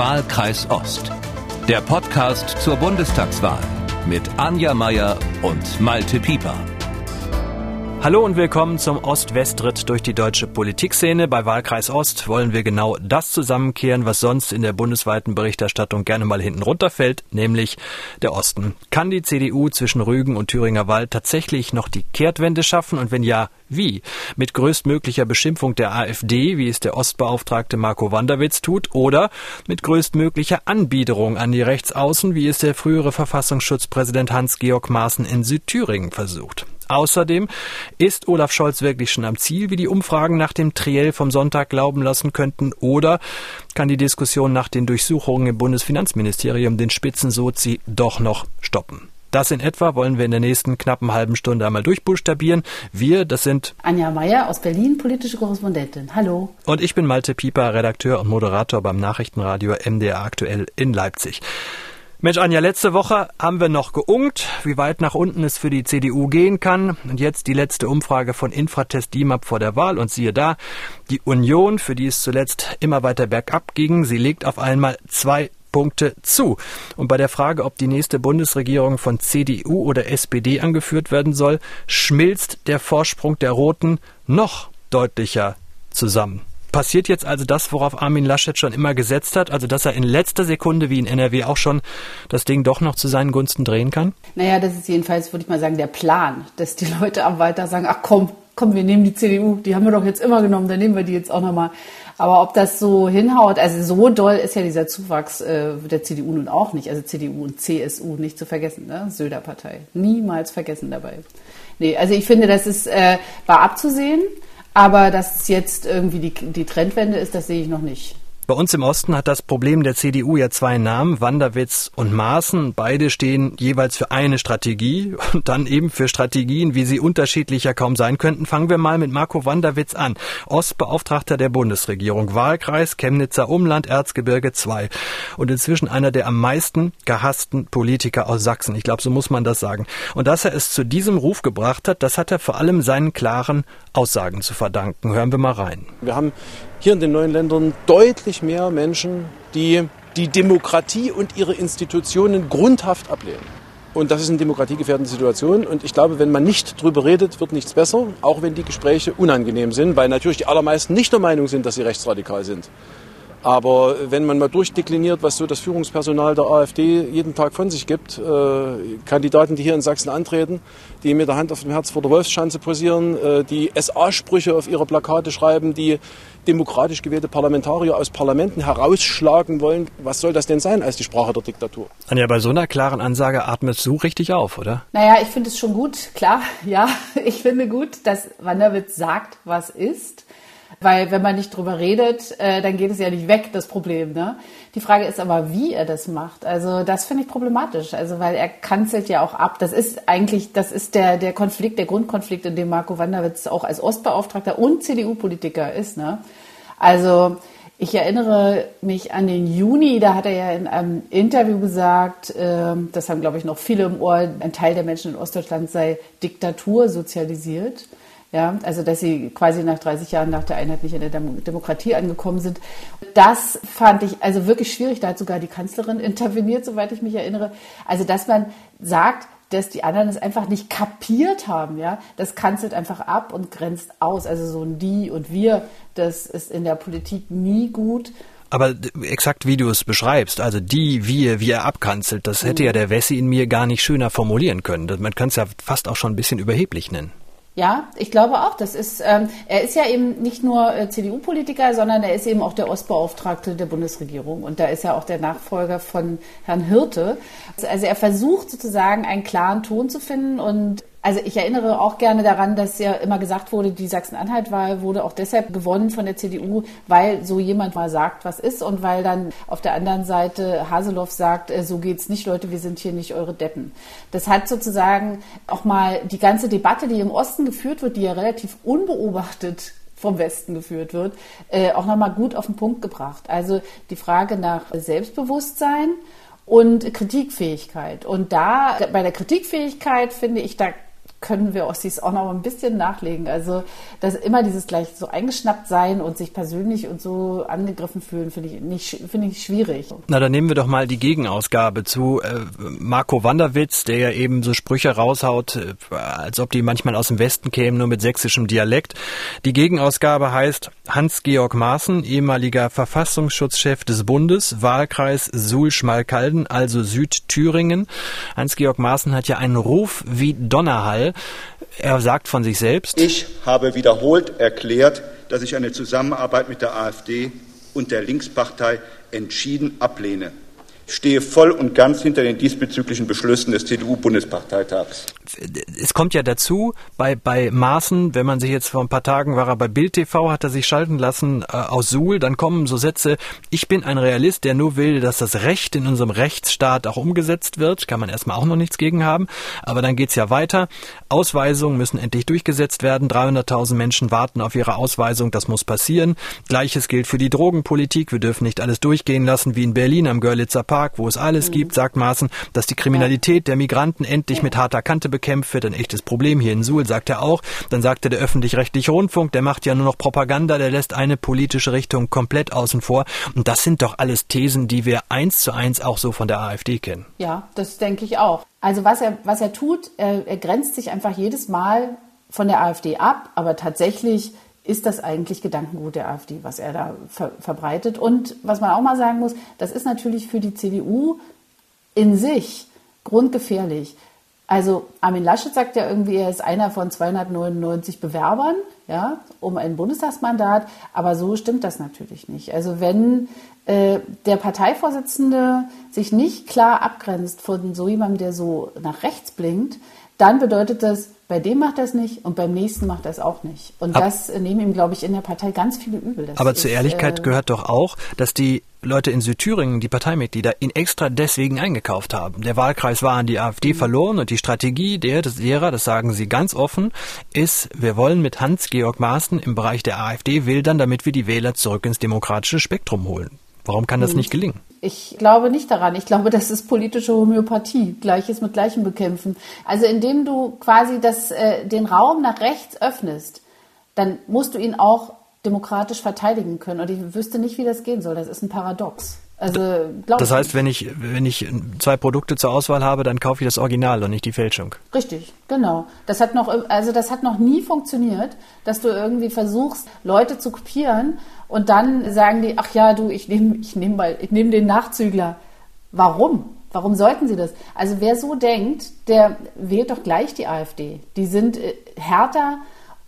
Wahlkreis Ost. Der Podcast zur Bundestagswahl mit Anja Meier und Malte Pieper. Hallo und willkommen zum Ost-West-Ritt durch die deutsche Politikszene. Bei Wahlkreis Ost wollen wir genau das zusammenkehren, was sonst in der bundesweiten Berichterstattung gerne mal hinten runterfällt, nämlich der Osten. Kann die CDU zwischen Rügen und Thüringer Wald tatsächlich noch die Kehrtwende schaffen und wenn ja, wie? Mit größtmöglicher Beschimpfung der AfD, wie es der Ostbeauftragte Marco Wanderwitz tut, oder mit größtmöglicher Anbiederung an die Rechtsaußen, wie es der frühere Verfassungsschutzpräsident Hans-Georg Maaßen in Südthüringen versucht. Außerdem ist Olaf Scholz wirklich schon am Ziel, wie die Umfragen nach dem Triell vom Sonntag glauben lassen könnten, oder kann die Diskussion nach den Durchsuchungen im Bundesfinanzministerium den Spitzensozi doch noch stoppen? Das in etwa wollen wir in der nächsten knappen halben Stunde einmal durchbuchstabieren. Wir, das sind Anja Meier aus Berlin, politische Korrespondentin. Hallo. Und ich bin Malte Pieper, Redakteur und Moderator beim Nachrichtenradio MDR aktuell in Leipzig. Mensch, Anja, letzte Woche haben wir noch geungt, wie weit nach unten es für die CDU gehen kann. Und jetzt die letzte Umfrage von Infratest DIMAP vor der Wahl. Und siehe da, die Union, für die es zuletzt immer weiter bergab ging, sie legt auf einmal zwei Punkte zu. Und bei der Frage, ob die nächste Bundesregierung von CDU oder SPD angeführt werden soll, schmilzt der Vorsprung der Roten noch deutlicher zusammen. Passiert jetzt also das, worauf Armin Laschet schon immer gesetzt hat, also dass er in letzter Sekunde wie in NRW auch schon das Ding doch noch zu seinen Gunsten drehen kann? Naja, das ist jedenfalls, würde ich mal sagen, der Plan, dass die Leute am weiter sagen, ach komm, komm, wir nehmen die CDU, die haben wir doch jetzt immer genommen, dann nehmen wir die jetzt auch nochmal. Aber ob das so hinhaut, also so doll ist ja dieser Zuwachs äh, der CDU nun auch nicht, also CDU und CSU nicht zu vergessen, ne? Söder-Partei. Niemals vergessen dabei. Nee, also ich finde, das ist, äh, war abzusehen. Aber dass es jetzt irgendwie die, die Trendwende ist, das sehe ich noch nicht. Bei uns im Osten hat das Problem der CDU ja zwei Namen, Wanderwitz und Maaßen. Beide stehen jeweils für eine Strategie und dann eben für Strategien, wie sie unterschiedlicher kaum sein könnten. Fangen wir mal mit Marco Wanderwitz an. Ostbeauftragter der Bundesregierung, Wahlkreis Chemnitzer Umland, Erzgebirge 2 und inzwischen einer der am meisten gehassten Politiker aus Sachsen. Ich glaube, so muss man das sagen. Und dass er es zu diesem Ruf gebracht hat, das hat er vor allem seinen klaren Aussagen zu verdanken. Hören wir mal rein. Wir haben hier in den neuen Ländern deutlich mehr Menschen, die die Demokratie und ihre Institutionen grundhaft ablehnen. Und das ist eine demokratiegefährdende Situation. Und ich glaube, wenn man nicht drüber redet, wird nichts besser, auch wenn die Gespräche unangenehm sind, weil natürlich die allermeisten nicht der Meinung sind, dass sie rechtsradikal sind. Aber wenn man mal durchdekliniert, was so das Führungspersonal der AfD jeden Tag von sich gibt, äh, Kandidaten, die hier in Sachsen antreten, die mit der Hand auf dem Herz vor der Wolfschanze posieren, äh, die SA-Sprüche auf ihre Plakate schreiben, die demokratisch gewählte Parlamentarier aus Parlamenten herausschlagen wollen, was soll das denn sein als die Sprache der Diktatur? Anja, bei so einer klaren Ansage atmest du richtig auf, oder? Naja, ich finde es schon gut, klar, ja. Ich finde gut, dass Wanderwitz sagt, was ist. Weil wenn man nicht drüber redet, äh, dann geht es ja nicht weg, das Problem. Ne? Die Frage ist aber, wie er das macht. Also das finde ich problematisch. Also weil er kanzelt ja auch ab. Das ist eigentlich, das ist der, der Konflikt, der Grundkonflikt, in dem Marco Wanderwitz auch als Ostbeauftragter und CDU-Politiker ist. Ne? Also ich erinnere mich an den Juni, da hat er ja in einem Interview gesagt, äh, das haben, glaube ich, noch viele im Ohr, ein Teil der Menschen in Ostdeutschland sei Diktatur sozialisiert. Ja, also dass sie quasi nach 30 Jahren nach der Einheit nicht in der Demokratie angekommen sind. Das fand ich also wirklich schwierig. Da hat sogar die Kanzlerin interveniert, soweit ich mich erinnere. Also dass man sagt, dass die anderen es einfach nicht kapiert haben, ja, das kanzelt einfach ab und grenzt aus. Also so ein die und wir, das ist in der Politik nie gut. Aber exakt wie du es beschreibst, also die, wir, wie er abkanzelt, das hätte ja der Wessi in mir gar nicht schöner formulieren können. Man kann es ja fast auch schon ein bisschen überheblich nennen. Ja, ich glaube auch. Das ist, ähm, er ist ja eben nicht nur äh, CDU-Politiker, sondern er ist eben auch der Ostbeauftragte der Bundesregierung. Und da ist er auch der Nachfolger von Herrn Hirte. Also er versucht sozusagen einen klaren Ton zu finden und also ich erinnere auch gerne daran, dass ja immer gesagt wurde, die Sachsen-Anhalt-Wahl wurde auch deshalb gewonnen von der CDU, weil so jemand mal sagt, was ist und weil dann auf der anderen Seite Haseloff sagt, äh, so geht's nicht, Leute, wir sind hier nicht eure Deppen. Das hat sozusagen auch mal die ganze Debatte, die im Osten geführt wird, die ja relativ unbeobachtet vom Westen geführt wird, äh, auch nochmal gut auf den Punkt gebracht. Also die Frage nach Selbstbewusstsein und Kritikfähigkeit. Und da, bei der Kritikfähigkeit finde ich, da können wir Ossis auch noch ein bisschen nachlegen. Also, dass immer dieses gleich so eingeschnappt sein und sich persönlich und so angegriffen fühlen, finde ich nicht, ich schwierig. Na, dann nehmen wir doch mal die Gegenausgabe zu äh, Marco Wanderwitz, der ja eben so Sprüche raushaut, äh, als ob die manchmal aus dem Westen kämen, nur mit sächsischem Dialekt. Die Gegenausgabe heißt Hans-Georg Maaßen, ehemaliger Verfassungsschutzchef des Bundes, Wahlkreis Suhl-Schmalkalden, also Südthüringen. Hans-Georg Maaßen hat ja einen Ruf wie Donnerhall. Er sagt von sich selbst, ich habe wiederholt erklärt, dass ich eine Zusammenarbeit mit der AfD und der Linkspartei entschieden ablehne stehe voll und ganz hinter den diesbezüglichen Beschlüssen des CDU-Bundesparteitags. Es kommt ja dazu, bei, bei Maaßen, wenn man sich jetzt vor ein paar Tagen war er bei Bild TV, hat er sich schalten lassen äh, aus Suhl, dann kommen so Sätze, ich bin ein Realist, der nur will, dass das Recht in unserem Rechtsstaat auch umgesetzt wird, kann man erstmal auch noch nichts gegen haben, aber dann geht's ja weiter. Ausweisungen müssen endlich durchgesetzt werden, 300.000 Menschen warten auf ihre Ausweisung, das muss passieren. Gleiches gilt für die Drogenpolitik, wir dürfen nicht alles durchgehen lassen wie in Berlin am Görlitzer Park Park, wo es alles mhm. gibt, sagt Maaßen, dass die Kriminalität der Migranten endlich mit harter Kante bekämpft wird. Ein echtes Problem hier in Suhl, sagt er auch. Dann sagte der öffentlich-rechtliche Rundfunk, der macht ja nur noch Propaganda, der lässt eine politische Richtung komplett außen vor. Und das sind doch alles Thesen, die wir eins zu eins auch so von der AfD kennen. Ja, das denke ich auch. Also was er, was er tut, er, er grenzt sich einfach jedes Mal von der AfD ab, aber tatsächlich ist das eigentlich Gedankengut der AfD, was er da ver verbreitet. Und was man auch mal sagen muss, das ist natürlich für die CDU in sich grundgefährlich. Also Armin Laschet sagt ja irgendwie, er ist einer von 299 Bewerbern, ja, um ein Bundestagsmandat, aber so stimmt das natürlich nicht. Also wenn äh, der Parteivorsitzende sich nicht klar abgrenzt von so jemandem, der so nach rechts blinkt, dann bedeutet das, bei dem macht er es nicht und beim nächsten macht er es auch nicht. Und Ab das nehmen ihm, glaube ich, in der Partei ganz viele übel. Das aber zur Ehrlichkeit äh, gehört doch auch, dass die Leute in Südthüringen, die Parteimitglieder, ihn extra deswegen eingekauft haben. Der Wahlkreis war an die AfD mhm. verloren und die Strategie der, des derer, das sagen sie ganz offen, ist, wir wollen mit Hans-Georg Maaßen im Bereich der AfD wildern, damit wir die Wähler zurück ins demokratische Spektrum holen. Warum kann das mhm. nicht gelingen? Ich glaube nicht daran. Ich glaube, das ist politische Homöopathie. Gleiches mit Gleichem bekämpfen. Also indem du quasi das, äh, den Raum nach rechts öffnest, dann musst du ihn auch demokratisch verteidigen können. Und ich wüsste nicht, wie das gehen soll. Das ist ein Paradox. Also, das heißt, wenn ich, wenn ich zwei Produkte zur Auswahl habe, dann kaufe ich das Original und nicht die Fälschung. Richtig, genau. Das hat noch, also das hat noch nie funktioniert, dass du irgendwie versuchst, Leute zu kopieren und dann sagen die, ach ja, du, ich nehme, ich nehme mal, ich nehme den Nachzügler. Warum? Warum sollten sie das? Also wer so denkt, der wählt doch gleich die AfD. Die sind äh, härter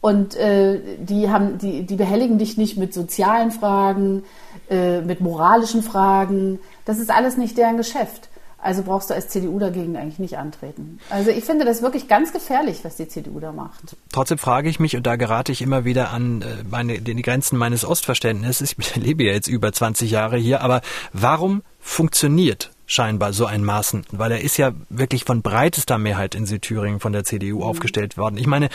und äh, die haben, die, die behelligen dich nicht mit sozialen Fragen, äh, mit moralischen Fragen. Das ist alles nicht deren Geschäft. Also brauchst du als CDU dagegen eigentlich nicht antreten. Also ich finde das wirklich ganz gefährlich, was die CDU da macht. Trotzdem frage ich mich, und da gerate ich immer wieder an äh, meine, die Grenzen meines Ostverständnisses, ich lebe ja jetzt über 20 Jahre hier, aber warum funktioniert scheinbar so ein Maßen, weil er ist ja wirklich von breitester Mehrheit in Südthüringen von der CDU mhm. aufgestellt worden. Ich meine,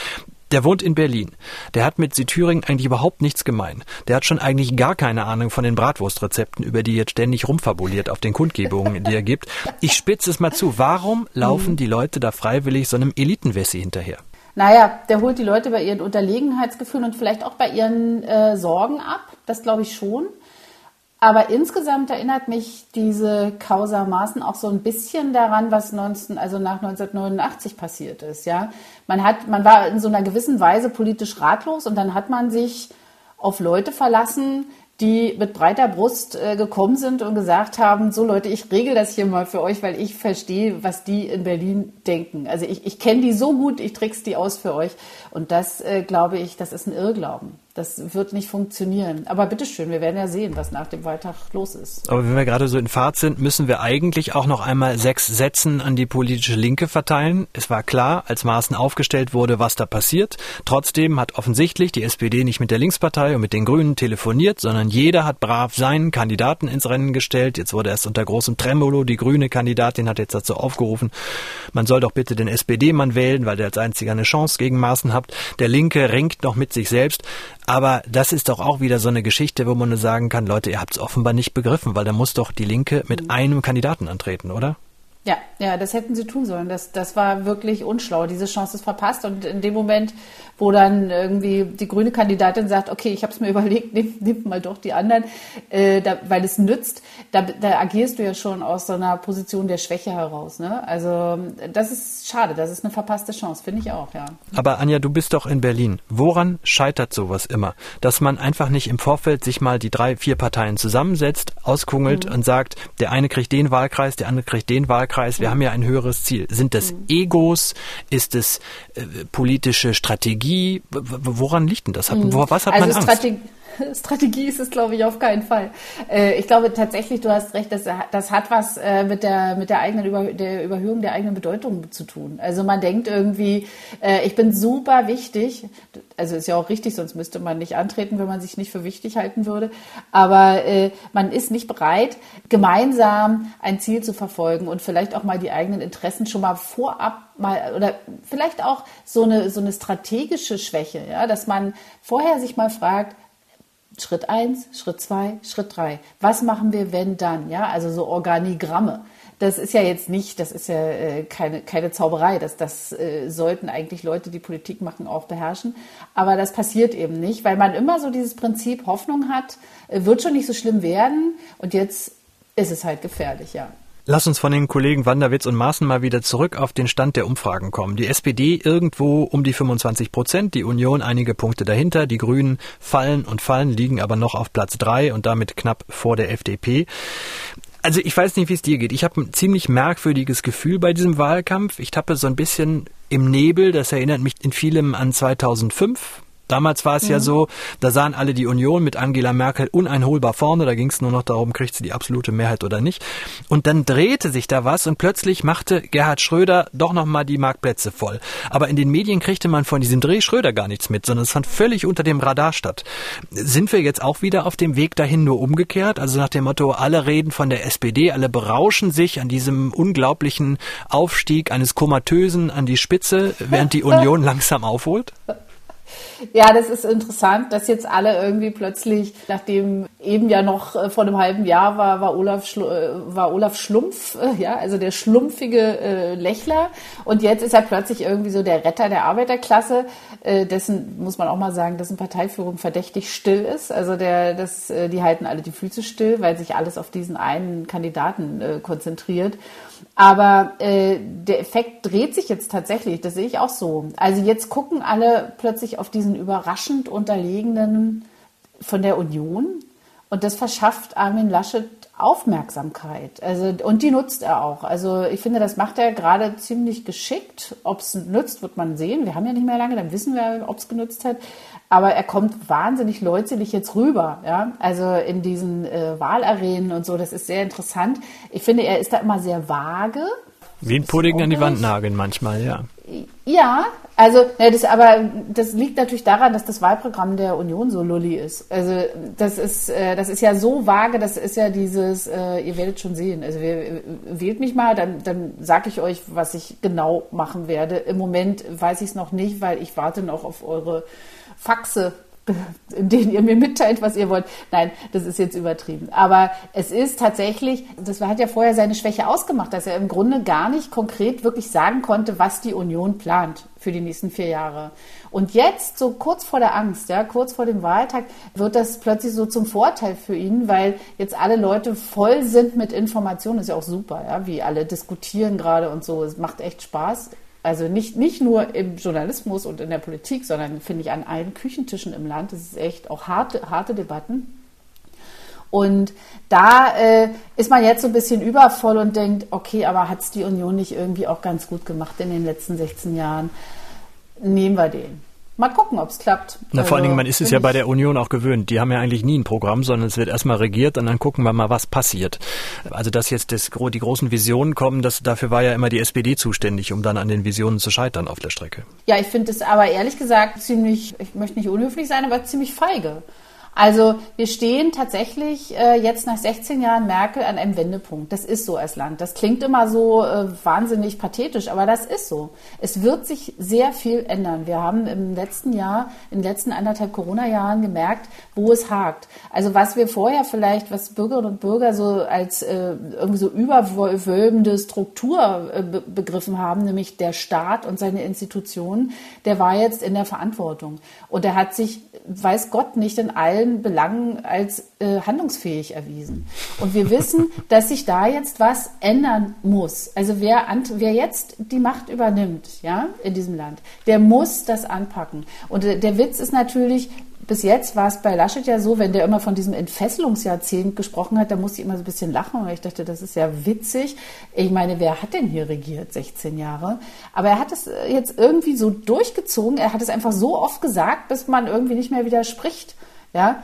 der wohnt in Berlin. Der hat mit Südthüringen eigentlich überhaupt nichts gemein. Der hat schon eigentlich gar keine Ahnung von den Bratwurstrezepten, über die jetzt ständig rumfabuliert auf den Kundgebungen, die er gibt. Ich spitze es mal zu. Warum laufen die Leute da freiwillig so einem Elitenwessi hinterher? Naja, der holt die Leute bei ihren Unterlegenheitsgefühlen und vielleicht auch bei ihren äh, Sorgen ab. Das glaube ich schon. Aber insgesamt erinnert mich diese Causa Maaßen auch so ein bisschen daran, was 19, also nach 1989 passiert ist. Ja, man hat, man war in so einer gewissen Weise politisch ratlos und dann hat man sich auf Leute verlassen, die mit breiter Brust äh, gekommen sind und gesagt haben, so Leute, ich regel das hier mal für euch, weil ich verstehe, was die in Berlin denken. Also ich, ich kenne die so gut, ich trick's die aus für euch. Und das, äh, glaube ich, das ist ein Irrglauben. Das wird nicht funktionieren. Aber bitteschön, wir werden ja sehen, was nach dem Wahltag los ist. Aber wenn wir gerade so in Fahrt sind, müssen wir eigentlich auch noch einmal sechs Sätzen an die politische Linke verteilen. Es war klar, als Maßen aufgestellt wurde, was da passiert. Trotzdem hat offensichtlich die SPD nicht mit der Linkspartei und mit den Grünen telefoniert, sondern jeder hat brav seinen Kandidaten ins Rennen gestellt. Jetzt wurde erst unter großem Tremolo die grüne Kandidatin hat jetzt dazu aufgerufen, man soll doch bitte den SPD-Mann wählen, weil der als einziger eine Chance gegen Maßen hat. Der Linke ringt noch mit sich selbst. Aber das ist doch auch wieder so eine Geschichte, wo man nur sagen kann, Leute, ihr habt es offenbar nicht begriffen, weil da muss doch die Linke mit einem Kandidaten antreten, oder? Ja, ja, das hätten sie tun sollen. Das, das war wirklich unschlau. Diese Chance ist verpasst. Und in dem Moment, wo dann irgendwie die grüne Kandidatin sagt, okay, ich habe es mir überlegt, nimm, nimm mal doch die anderen, äh, da, weil es nützt, da, da agierst du ja schon aus so einer Position der Schwäche heraus. Ne? Also das ist schade, das ist eine verpasste Chance, finde ich auch, ja. Aber Anja, du bist doch in Berlin. Woran scheitert sowas immer? Dass man einfach nicht im Vorfeld sich mal die drei, vier Parteien zusammensetzt, auskungelt mhm. und sagt, der eine kriegt den Wahlkreis, der andere kriegt den Wahlkreis, wir mhm. haben ja ein höheres Ziel. Sind das mhm. Egos? Ist es äh, politische Strategie? Strategie, woran liegt denn das? Hat, wo, was hat also man Angst? Strategie Strategie ist es, glaube ich, auf keinen Fall. Äh, ich glaube tatsächlich, du hast recht, das, das hat was äh, mit der, mit der eigenen Über, der Überhöhung der eigenen Bedeutung zu tun. Also man denkt irgendwie, äh, ich bin super wichtig. Also ist ja auch richtig, sonst müsste man nicht antreten, wenn man sich nicht für wichtig halten würde. Aber man ist nicht bereit, gemeinsam ein Ziel zu verfolgen und vielleicht auch mal die eigenen Interessen schon mal vorab mal oder vielleicht auch so eine so eine strategische Schwäche, ja, dass man vorher sich mal fragt, Schritt eins, Schritt zwei, Schritt drei. Was machen wir, wenn dann? Ja, also so Organigramme. Das ist ja jetzt nicht, das ist ja äh, keine, keine Zauberei. Das, das äh, sollten eigentlich Leute, die Politik machen, auch beherrschen. Aber das passiert eben nicht, weil man immer so dieses Prinzip Hoffnung hat, äh, wird schon nicht so schlimm werden. Und jetzt ist es halt gefährlich, ja. Lass uns von den Kollegen Wanderwitz und Maaßen mal wieder zurück auf den Stand der Umfragen kommen. Die SPD irgendwo um die 25 Prozent, die Union einige Punkte dahinter, die Grünen fallen und fallen, liegen aber noch auf Platz drei und damit knapp vor der FDP. Also ich weiß nicht, wie es dir geht. Ich habe ein ziemlich merkwürdiges Gefühl bei diesem Wahlkampf. Ich tappe so ein bisschen im Nebel. Das erinnert mich in vielem an 2005 Damals war es mhm. ja so, da sahen alle die Union mit Angela Merkel uneinholbar vorne, da ging es nur noch darum, kriegt sie die absolute Mehrheit oder nicht. Und dann drehte sich da was und plötzlich machte Gerhard Schröder doch nochmal die Marktplätze voll. Aber in den Medien kriegte man von diesem Dreh Schröder gar nichts mit, sondern es fand völlig unter dem Radar statt. Sind wir jetzt auch wieder auf dem Weg dahin nur umgekehrt? Also nach dem Motto, alle reden von der SPD, alle berauschen sich an diesem unglaublichen Aufstieg eines Komatösen an die Spitze, während die Union langsam aufholt? Ja, das ist interessant, dass jetzt alle irgendwie plötzlich, nachdem eben ja noch äh, vor einem halben Jahr war, war Olaf, Schlu äh, war Olaf Schlumpf, äh, ja, also der schlumpfige äh, Lächler. Und jetzt ist er plötzlich irgendwie so der Retter der Arbeiterklasse, äh, dessen, muss man auch mal sagen, dessen Parteiführung verdächtig still ist. Also der, das, die halten alle die Füße still, weil sich alles auf diesen einen Kandidaten äh, konzentriert. Aber der Effekt dreht sich jetzt tatsächlich, das sehe ich auch so. Also jetzt gucken alle plötzlich auf diesen überraschend unterlegenen von der Union und das verschafft Armin Laschet Aufmerksamkeit. Also, und die nutzt er auch. Also ich finde, das macht er gerade ziemlich geschickt. Ob es nützt, wird man sehen. Wir haben ja nicht mehr lange, dann wissen wir, ob es genutzt hat. Aber er kommt wahnsinnig leutselig jetzt rüber. Ja? Also in diesen äh, Wahlarenen und so, das ist sehr interessant. Ich finde, er ist da immer sehr vage. Wie ein Pudding an die Wand nageln manchmal, ja. Ja, also ja, das, aber das liegt natürlich daran, dass das Wahlprogramm der Union so lulli ist. Also das ist, äh, das ist ja so vage, das ist ja dieses, äh, ihr werdet schon sehen. Also wir, wählt mich mal, dann, dann sage ich euch, was ich genau machen werde. Im Moment weiß ich es noch nicht, weil ich warte noch auf eure Faxe in denen ihr mir mitteilt, was ihr wollt. Nein, das ist jetzt übertrieben. Aber es ist tatsächlich, das hat ja vorher seine Schwäche ausgemacht, dass er im Grunde gar nicht konkret wirklich sagen konnte, was die Union plant für die nächsten vier Jahre. Und jetzt, so kurz vor der Angst, ja, kurz vor dem Wahltag, wird das plötzlich so zum Vorteil für ihn, weil jetzt alle Leute voll sind mit Informationen. Ist ja auch super, ja, wie alle diskutieren gerade und so. Es macht echt Spaß. Also nicht, nicht nur im Journalismus und in der Politik, sondern finde ich an allen Küchentischen im Land. Das ist echt auch harte, harte Debatten. Und da äh, ist man jetzt so ein bisschen übervoll und denkt, okay, aber hat es die Union nicht irgendwie auch ganz gut gemacht in den letzten 16 Jahren? Nehmen wir den. Mal gucken, ob es klappt. Na, vor allen Dingen, man ist es ja bei der Union auch gewöhnt. Die haben ja eigentlich nie ein Programm, sondern es wird erstmal regiert und dann gucken wir mal, was passiert. Also, dass jetzt das, die großen Visionen kommen, das, dafür war ja immer die SPD zuständig, um dann an den Visionen zu scheitern auf der Strecke. Ja, ich finde es aber ehrlich gesagt ziemlich, ich möchte nicht unhöflich sein, aber ziemlich feige. Also wir stehen tatsächlich äh, jetzt nach 16 Jahren Merkel an einem Wendepunkt. Das ist so als Land. Das klingt immer so äh, wahnsinnig pathetisch, aber das ist so. Es wird sich sehr viel ändern. Wir haben im letzten Jahr, in den letzten anderthalb Corona-Jahren gemerkt, wo es hakt. Also was wir vorher vielleicht, was Bürgerinnen und Bürger so als äh, irgendwie so überwölbende Struktur äh, be begriffen haben, nämlich der Staat und seine Institutionen, der war jetzt in der Verantwortung. Und er hat sich, weiß Gott nicht, in allen Belangen als äh, handlungsfähig erwiesen. Und wir wissen, dass sich da jetzt was ändern muss. Also wer, wer jetzt die Macht übernimmt, ja, in diesem Land, der muss das anpacken. Und äh, der Witz ist natürlich, bis jetzt war es bei Laschet ja so, wenn der immer von diesem Entfesselungsjahrzehnt gesprochen hat, da musste ich immer so ein bisschen lachen, weil ich dachte, das ist ja witzig. Ich meine, wer hat denn hier regiert 16 Jahre? Aber er hat es äh, jetzt irgendwie so durchgezogen. Er hat es einfach so oft gesagt, bis man irgendwie nicht mehr widerspricht. Ja,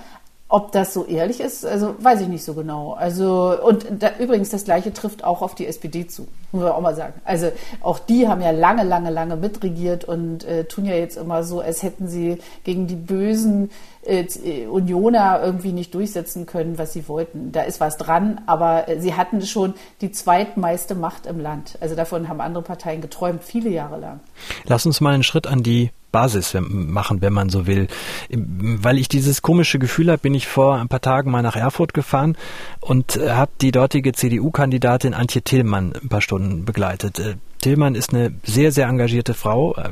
ob das so ehrlich ist, also weiß ich nicht so genau. Also und da, übrigens das gleiche trifft auch auf die SPD zu, muss man auch mal sagen. Also auch die haben ja lange, lange, lange mitregiert und äh, tun ja jetzt immer so, als hätten sie gegen die bösen äh, Unioner irgendwie nicht durchsetzen können, was sie wollten. Da ist was dran, aber äh, sie hatten schon die zweitmeiste Macht im Land. Also davon haben andere Parteien geträumt, viele Jahre lang. Lass uns mal einen Schritt an die Basis machen, wenn man so will. Weil ich dieses komische Gefühl habe, bin ich vor ein paar Tagen mal nach Erfurt gefahren und äh, habe die dortige CDU-Kandidatin Antje Tillmann ein paar Stunden begleitet. Äh, Tillmann ist eine sehr, sehr engagierte Frau, äh,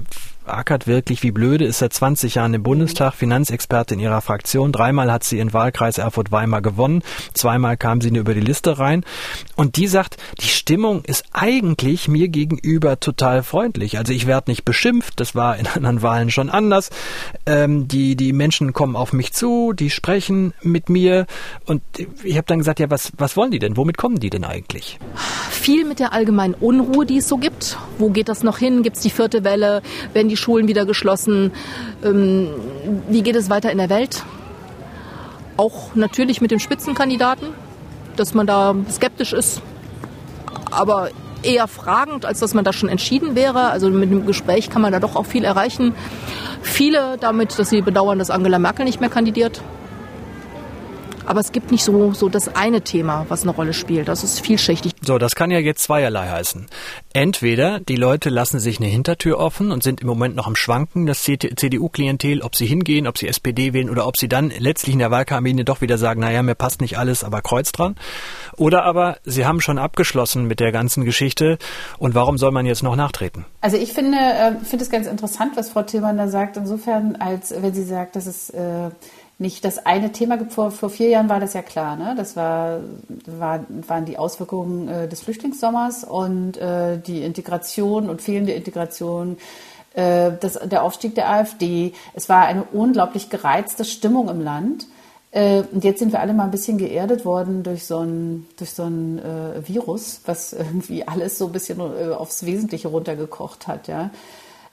ackert wirklich wie blöde, ist seit 20 Jahren im Bundestag, Finanzexperte in ihrer Fraktion. Dreimal hat sie ihren Wahlkreis Erfurt-Weimar gewonnen, zweimal kam sie nur über die Liste rein. Und die sagt, die Stimmung ist eigentlich mir gegenüber total freundlich. Also ich werde nicht beschimpft, das war in anderen Wahlen schon anders. Ähm, die, die Menschen kommen auf mich zu, die sprechen mit mir. Und ich habe dann gesagt, ja, was, was wollen die denn? Womit kommen die denn eigentlich? Viel mit der allgemeinen Unruhe, die es so gibt. Wo geht das noch hin? Gibt es die vierte Welle? Werden die Schulen wieder geschlossen. Ähm, wie geht es weiter in der Welt? Auch natürlich mit dem Spitzenkandidaten, dass man da skeptisch ist, aber eher fragend, als dass man da schon entschieden wäre. Also mit dem Gespräch kann man da doch auch viel erreichen. Viele damit, dass sie bedauern, dass Angela Merkel nicht mehr kandidiert. Aber es gibt nicht so, so das eine Thema, was eine Rolle spielt. Das ist vielschichtig. So, das kann ja jetzt zweierlei heißen. Entweder die Leute lassen sich eine Hintertür offen und sind im Moment noch am Schwanken, das CDU-Klientel, ob sie hingehen, ob sie SPD wählen oder ob sie dann letztlich in der Wahlkampagne doch wieder sagen, naja, mir passt nicht alles, aber Kreuz dran. Oder aber sie haben schon abgeschlossen mit der ganzen Geschichte und warum soll man jetzt noch nachtreten? Also ich finde, äh, finde es ganz interessant, was Frau Tillmann da sagt, insofern, als wenn sie sagt, dass es äh, nicht das eine Thema gibt. Vor, vor vier Jahren war das ja klar. Ne? Das war, war, waren die Auswirkungen äh, des Flüchtlingssommers und äh, die Integration und fehlende Integration, äh, das, der Aufstieg der AfD. Es war eine unglaublich gereizte Stimmung im Land. Äh, und jetzt sind wir alle mal ein bisschen geerdet worden durch so ein, durch so ein äh, Virus, was irgendwie alles so ein bisschen äh, aufs Wesentliche runtergekocht hat. Ja?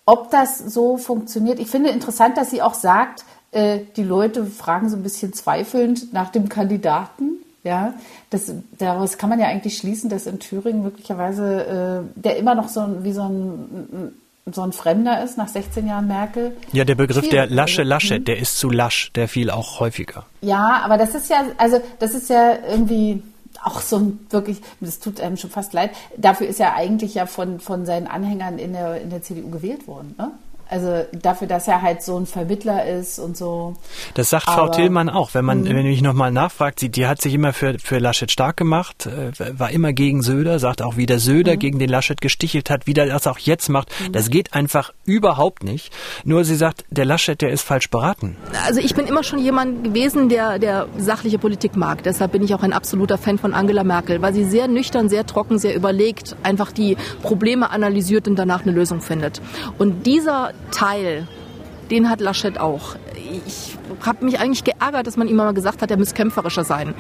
Ob das so funktioniert, ich finde interessant, dass sie auch sagt, äh, die Leute fragen so ein bisschen zweifelnd nach dem Kandidaten. Ja, das, daraus kann man ja eigentlich schließen, dass in Thüringen möglicherweise äh, der immer noch so wie so ein, so ein Fremder ist nach 16 Jahren Merkel. Ja, der Begriff der Lasche Lasche, der ist zu lasch, der fiel auch häufiger. Ja, aber das ist ja, also das ist ja irgendwie auch so ein wirklich, das tut einem schon fast leid. Dafür ist er eigentlich ja von, von seinen Anhängern in der, in der CDU gewählt worden. Ne? Also dafür, dass er halt so ein Vermittler ist und so. Das sagt Aber, Frau Tillmann auch. Wenn man, mhm. wenn ich nochmal nachfragt, sie, die hat sich immer für, für Laschet stark gemacht, äh, war immer gegen Söder, sagt auch, wie der Söder mhm. gegen den Laschet gestichelt hat, wie der das auch jetzt macht. Mhm. Das geht einfach überhaupt nicht. Nur sie sagt, der Laschet, der ist falsch beraten. Also ich bin immer schon jemand gewesen, der, der sachliche Politik mag. Deshalb bin ich auch ein absoluter Fan von Angela Merkel, weil sie sehr nüchtern, sehr trocken, sehr überlegt einfach die Probleme analysiert und danach eine Lösung findet. Und dieser Teil, den hat Laschet auch. Ich habe mich eigentlich geärgert, dass man ihm mal gesagt hat, er müsse kämpferischer sein.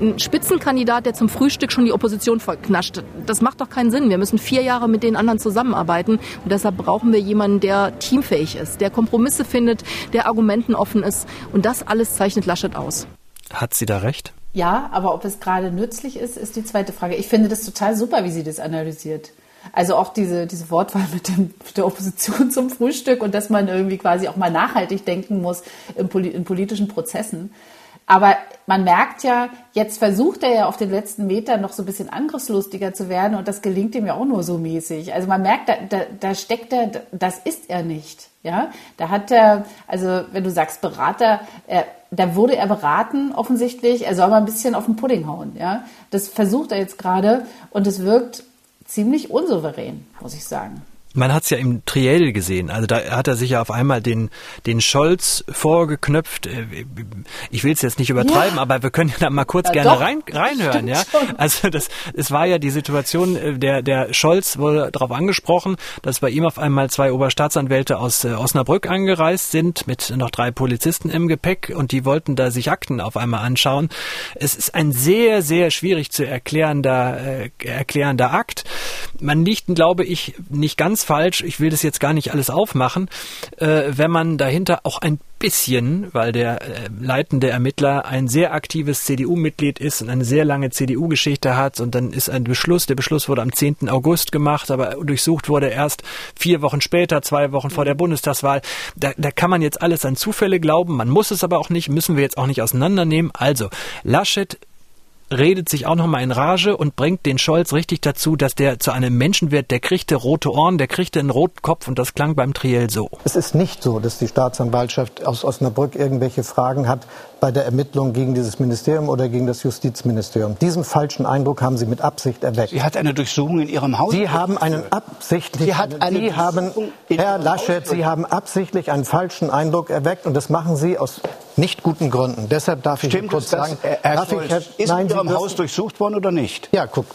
Ein Spitzenkandidat, der zum Frühstück schon die Opposition verknascht, das macht doch keinen Sinn. Wir müssen vier Jahre mit den anderen zusammenarbeiten und deshalb brauchen wir jemanden, der teamfähig ist, der Kompromisse findet, der Argumenten offen ist und das alles zeichnet Laschet aus. Hat sie da recht? Ja, aber ob es gerade nützlich ist, ist die zweite Frage. Ich finde das total super, wie sie das analysiert. Also auch diese, diese Wortwahl mit, dem, mit der Opposition zum Frühstück und dass man irgendwie quasi auch mal nachhaltig denken muss in, in politischen Prozessen. Aber man merkt ja, jetzt versucht er ja auf den letzten Metern noch so ein bisschen angriffslustiger zu werden und das gelingt ihm ja auch nur so mäßig. Also man merkt, da, da, da steckt er, das ist er nicht. Ja, da hat er, also wenn du sagst Berater, er, da wurde er beraten offensichtlich, er soll mal ein bisschen auf den Pudding hauen. Ja, das versucht er jetzt gerade und es wirkt ziemlich unsouverän, muss ich sagen. Man hat es ja im Triell gesehen. Also da hat er sich ja auf einmal den, den Scholz vorgeknöpft. Äh, ich will es jetzt nicht übertreiben, ja. aber wir können ja da mal kurz ja, gerne rein, reinhören. ja, Also das, es war ja die Situation, äh, der, der Scholz wurde darauf angesprochen, dass bei ihm auf einmal zwei Oberstaatsanwälte aus äh, Osnabrück angereist sind mit noch drei Polizisten im Gepäck und die wollten da sich Akten auf einmal anschauen. Es ist ein sehr, sehr schwierig zu erklärender, äh, erklärender Akt. Man liegt, glaube ich, nicht ganz falsch, ich will das jetzt gar nicht alles aufmachen, äh, wenn man dahinter auch ein bisschen, weil der äh, leitende Ermittler ein sehr aktives CDU-Mitglied ist und eine sehr lange CDU-Geschichte hat und dann ist ein Beschluss, der Beschluss wurde am 10. August gemacht, aber durchsucht wurde erst vier Wochen später, zwei Wochen vor der Bundestagswahl. Da, da kann man jetzt alles an Zufälle glauben, man muss es aber auch nicht, müssen wir jetzt auch nicht auseinandernehmen. Also, Laschet redet sich auch nochmal in Rage und bringt den Scholz richtig dazu, dass der zu einem Menschen wird, der kriegte rote Ohren, der kriegte einen roten Kopf und das klang beim Triell so. Es ist nicht so, dass die Staatsanwaltschaft aus Osnabrück irgendwelche Fragen hat bei der Ermittlung gegen dieses Ministerium oder gegen das Justizministerium. Diesen falschen Eindruck haben Sie mit Absicht erweckt. Sie hat eine Durchsuchung in Ihrem Haus. Sie haben einen absichtlich, Sie, hat eine Sie haben, Herr Laschet, Sie haben absichtlich einen falschen Eindruck erweckt und das machen Sie aus nicht guten Gründen. Deshalb darf ich Stimmt kurz sagen, Herr darf ich, Herr, ist nein, in Ihrem Haus durchsucht worden oder nicht? Ja, guck,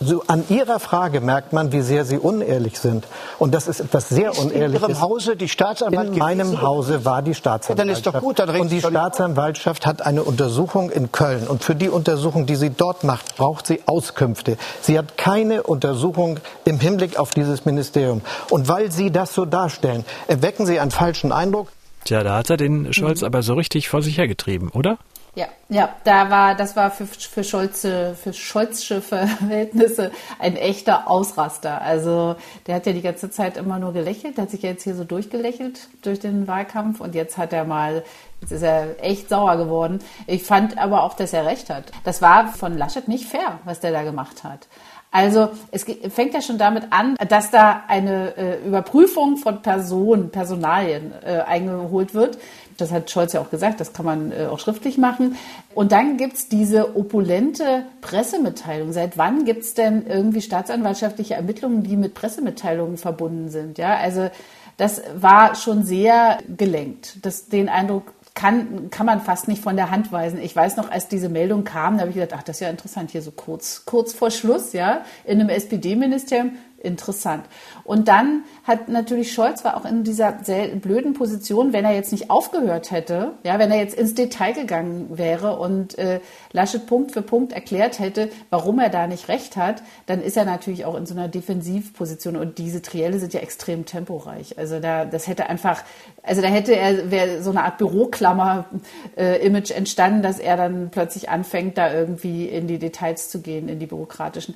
so, an Ihrer Frage merkt man, wie sehr Sie unehrlich sind. Und das ist etwas sehr ist Unehrliches. In Ihrem Hause die Staatsanwaltschaft? In meinem Hause war die Staatsanwaltschaft. Ja, dann ist doch gut. Dann und die Staatsanwaltschaft hat eine Untersuchung in Köln. Und für die Untersuchung, die sie dort macht, braucht sie Auskünfte. Sie hat keine Untersuchung im Hinblick auf dieses Ministerium. Und weil Sie das so darstellen, erwecken Sie einen falschen Eindruck. Tja, da hat er den Scholz mhm. aber so richtig vor sich hergetrieben, oder? Ja, ja, da war, das war für, für Scholze, für Scholzsche Verhältnisse ein echter Ausraster. Also, der hat ja die ganze Zeit immer nur gelächelt, hat sich jetzt hier so durchgelächelt durch den Wahlkampf und jetzt hat er mal, jetzt ist er echt sauer geworden. Ich fand aber auch, dass er recht hat. Das war von Laschet nicht fair, was der da gemacht hat. Also es fängt ja schon damit an, dass da eine äh, Überprüfung von Personen, Personalien äh, eingeholt wird. Das hat Scholz ja auch gesagt, das kann man äh, auch schriftlich machen. Und dann gibt's diese opulente Pressemitteilung. Seit wann gibt's denn irgendwie staatsanwaltschaftliche Ermittlungen, die mit Pressemitteilungen verbunden sind? Ja, also das war schon sehr gelenkt. Das, den Eindruck kann, kann man fast nicht von der Hand weisen. Ich weiß noch, als diese Meldung kam, da habe ich gedacht, ach, das ist ja interessant, hier so kurz, kurz vor Schluss, ja, in einem SPD-Ministerium, interessant. Und dann hat natürlich Scholz war auch in dieser blöden Position, wenn er jetzt nicht aufgehört hätte, ja, wenn er jetzt ins Detail gegangen wäre und äh, Laschet Punkt für Punkt erklärt hätte, warum er da nicht recht hat, dann ist er natürlich auch in so einer Defensivposition und diese Trielle sind ja extrem temporeich. Also da, das hätte einfach, also da hätte er, wäre so eine Art Büroklammer-Image äh, entstanden, dass er dann plötzlich anfängt, da irgendwie in die Details zu gehen, in die bürokratischen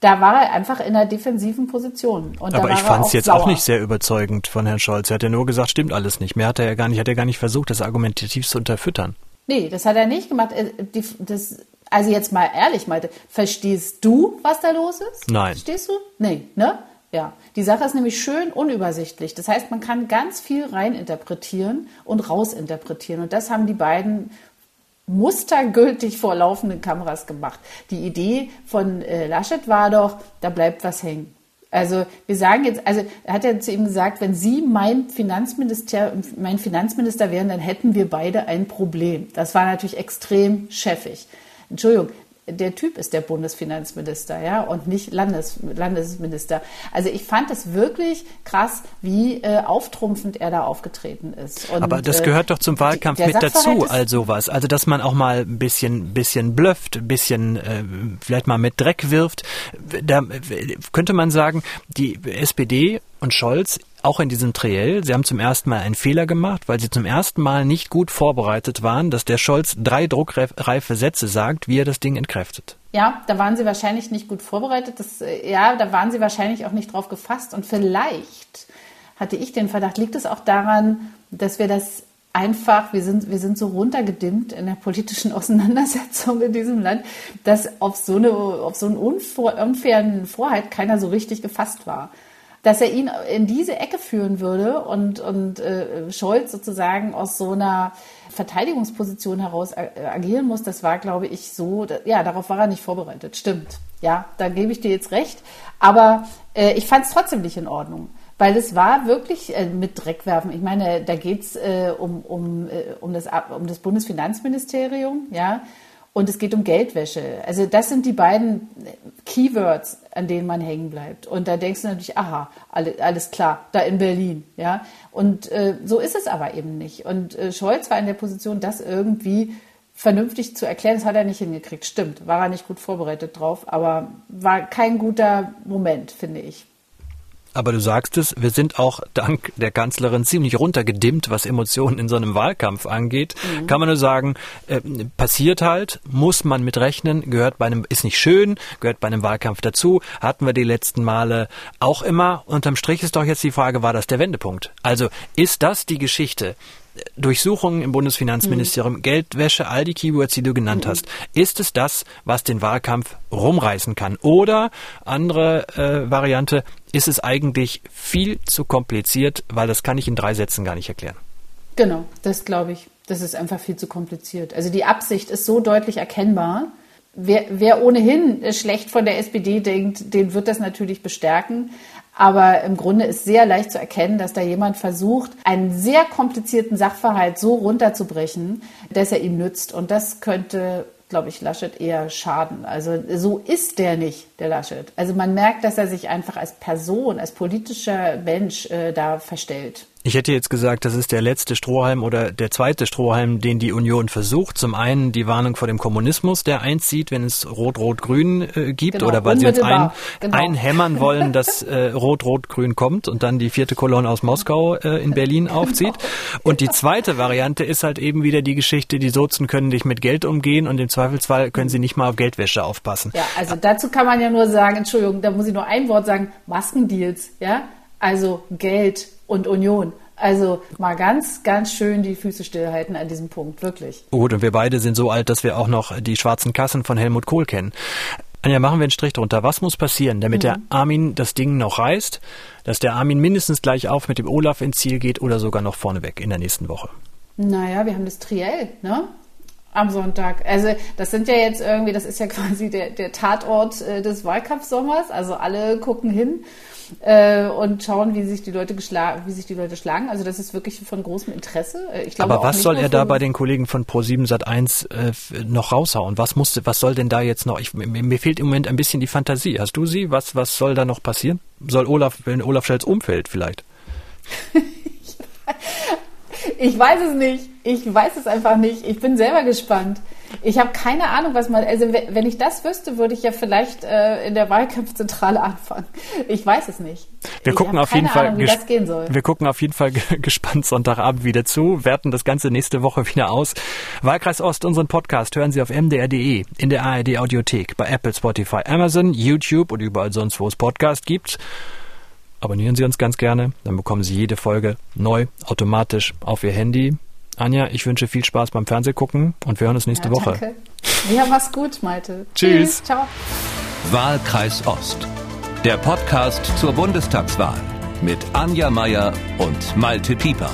da war er einfach in einer defensiven Position. Und Aber ich fand es jetzt sauer. auch nicht sehr überzeugend von Herrn Scholz. Er hat ja nur gesagt, stimmt alles nicht. Mehr hat er ja gar nicht, hat er gar nicht versucht, das argumentativ zu unterfüttern. Nee, das hat er nicht gemacht. Das, also jetzt mal ehrlich, Malte, verstehst du, was da los ist? Nein. Verstehst du? Nee, ne? Ja. Die Sache ist nämlich schön unübersichtlich. Das heißt, man kann ganz viel reininterpretieren und rausinterpretieren. Und das haben die beiden mustergültig vor laufenden Kameras gemacht. Die Idee von äh, Laschet war doch, da bleibt was hängen. Also wir sagen jetzt, also er hat ja zu ihm gesagt, wenn Sie mein Finanzminister, mein Finanzminister wären, dann hätten wir beide ein Problem. Das war natürlich extrem chefig. Entschuldigung, der Typ ist der Bundesfinanzminister, ja, und nicht Landes, Landesminister. Also ich fand es wirklich krass, wie äh, auftrumpfend er da aufgetreten ist. Und, Aber das gehört doch zum Wahlkampf mit dazu, also was. Also dass man auch mal ein bisschen, bisschen blufft, ein bisschen äh, vielleicht mal mit Dreck wirft. Da könnte man sagen, die SPD und Scholz auch in diesem Triell. Sie haben zum ersten Mal einen Fehler gemacht, weil sie zum ersten Mal nicht gut vorbereitet waren, dass der Scholz drei druckreife Sätze sagt, wie er das Ding entkräftet. Ja, da waren sie wahrscheinlich nicht gut vorbereitet. Das, ja, da waren sie wahrscheinlich auch nicht drauf gefasst. Und vielleicht hatte ich den Verdacht, liegt es auch daran, dass wir das einfach, wir sind, wir sind so runtergedimmt in der politischen Auseinandersetzung in diesem Land, dass auf so, eine, auf so einen unfairen Vorhalt keiner so richtig gefasst war. Dass er ihn in diese Ecke führen würde und, und äh, Scholz sozusagen aus so einer Verteidigungsposition heraus agieren muss, das war, glaube ich, so, ja, darauf war er nicht vorbereitet. Stimmt. Ja, da gebe ich dir jetzt recht. Aber äh, ich fand es trotzdem nicht in Ordnung. Weil es war wirklich äh, mit Dreckwerfen. Ich meine, da geht's äh, um, um, äh, um, das, um das Bundesfinanzministerium, ja, und es geht um Geldwäsche. Also das sind die beiden Keywords, an denen man hängen bleibt. Und da denkst du natürlich, aha, alle, alles klar, da in Berlin, ja. Und äh, so ist es aber eben nicht. Und äh, Scholz war in der Position, das irgendwie vernünftig zu erklären. Das hat er nicht hingekriegt. Stimmt, war er nicht gut vorbereitet drauf, aber war kein guter Moment, finde ich. Aber du sagst es, wir sind auch dank der Kanzlerin ziemlich runtergedimmt, was Emotionen in so einem Wahlkampf angeht. Mhm. Kann man nur sagen, äh, passiert halt, muss man mit rechnen, gehört bei einem, ist nicht schön, gehört bei einem Wahlkampf dazu, hatten wir die letzten Male auch immer. Unterm Strich ist doch jetzt die Frage, war das der Wendepunkt? Also ist das die Geschichte? Durchsuchungen im Bundesfinanzministerium, mhm. Geldwäsche, all die Keywords, die du genannt mhm. hast. Ist es das, was den Wahlkampf rumreißen kann? Oder andere äh, Variante, ist es eigentlich viel zu kompliziert, weil das kann ich in drei Sätzen gar nicht erklären. Genau, das glaube ich. Das ist einfach viel zu kompliziert. Also die Absicht ist so deutlich erkennbar. Wer, wer ohnehin schlecht von der SPD denkt, den wird das natürlich bestärken. Aber im Grunde ist sehr leicht zu erkennen, dass da jemand versucht, einen sehr komplizierten Sachverhalt so runterzubrechen, dass er ihm nützt. Und das könnte, glaube ich, Laschet eher schaden. Also so ist der nicht, der Laschet. Also man merkt, dass er sich einfach als Person, als politischer Mensch äh, da verstellt. Ich hätte jetzt gesagt, das ist der letzte Strohhalm oder der zweite Strohhalm, den die Union versucht. Zum einen die Warnung vor dem Kommunismus, der einzieht, wenn es Rot-Rot-Grün äh, gibt genau, oder weil sie uns ein, genau. einhämmern wollen, dass äh, Rot-Rot-Grün kommt und dann die vierte Kolonne aus Moskau äh, in Berlin genau. aufzieht. Und die zweite Variante ist halt eben wieder die Geschichte, die Sozen können nicht mit Geld umgehen und im Zweifelsfall können sie nicht mal auf Geldwäsche aufpassen. Ja, also dazu kann man ja nur sagen, Entschuldigung, da muss ich nur ein Wort sagen, Maskendeals, ja? Also Geld und Union. Also mal ganz, ganz schön die Füße stillhalten an diesem Punkt, wirklich. Gut, und wir beide sind so alt, dass wir auch noch die schwarzen Kassen von Helmut Kohl kennen. Anja, machen wir einen Strich drunter. Was muss passieren, damit mhm. der Armin das Ding noch reißt, dass der Armin mindestens gleich auf mit dem Olaf ins Ziel geht oder sogar noch vorneweg in der nächsten Woche? Naja, wir haben das Triell, ne? Am Sonntag. Also das sind ja jetzt irgendwie, das ist ja quasi der, der Tatort äh, des Wahlkampfsommers. Also alle gucken hin äh, und schauen, wie sich die Leute wie sich die Leute schlagen. Also das ist wirklich von großem Interesse. Äh, ich glaube Aber was soll er da bei den Kollegen von Pro7 Sat1 äh, noch raushauen? Was musste, was soll denn da jetzt noch? Ich, mir, mir, fehlt im Moment ein bisschen die Fantasie. Hast du sie? Was, was soll da noch passieren? Soll Olaf, wenn Olaf Scholz umfällt vielleicht? ich weiß es nicht. Ich weiß es einfach nicht. Ich bin selber gespannt. Ich habe keine Ahnung, was man. Also wenn ich das wüsste, würde ich ja vielleicht äh, in der Wahlkampfzentrale anfangen. Ich weiß es nicht. Wir ich gucken auf jeden Fall. wie das gehen soll. Wir gucken auf jeden Fall gespannt Sonntagabend wieder zu, werten das Ganze nächste Woche wieder aus. Wahlkreis Ost, unseren Podcast hören Sie auf mdr.de, in der ARD Audiothek, bei Apple, Spotify, Amazon, YouTube und überall sonst, wo es Podcast gibt. Abonnieren Sie uns ganz gerne, dann bekommen Sie jede Folge neu automatisch auf Ihr Handy. Anja, ich wünsche viel Spaß beim Fernsehgucken und wir hören uns nächste ja, Woche. Danke. Ja, mach's gut, Malte. Tschüss. Tschüss. Ciao. Wahlkreis Ost. Der Podcast zur Bundestagswahl mit Anja Meier und Malte Pieper.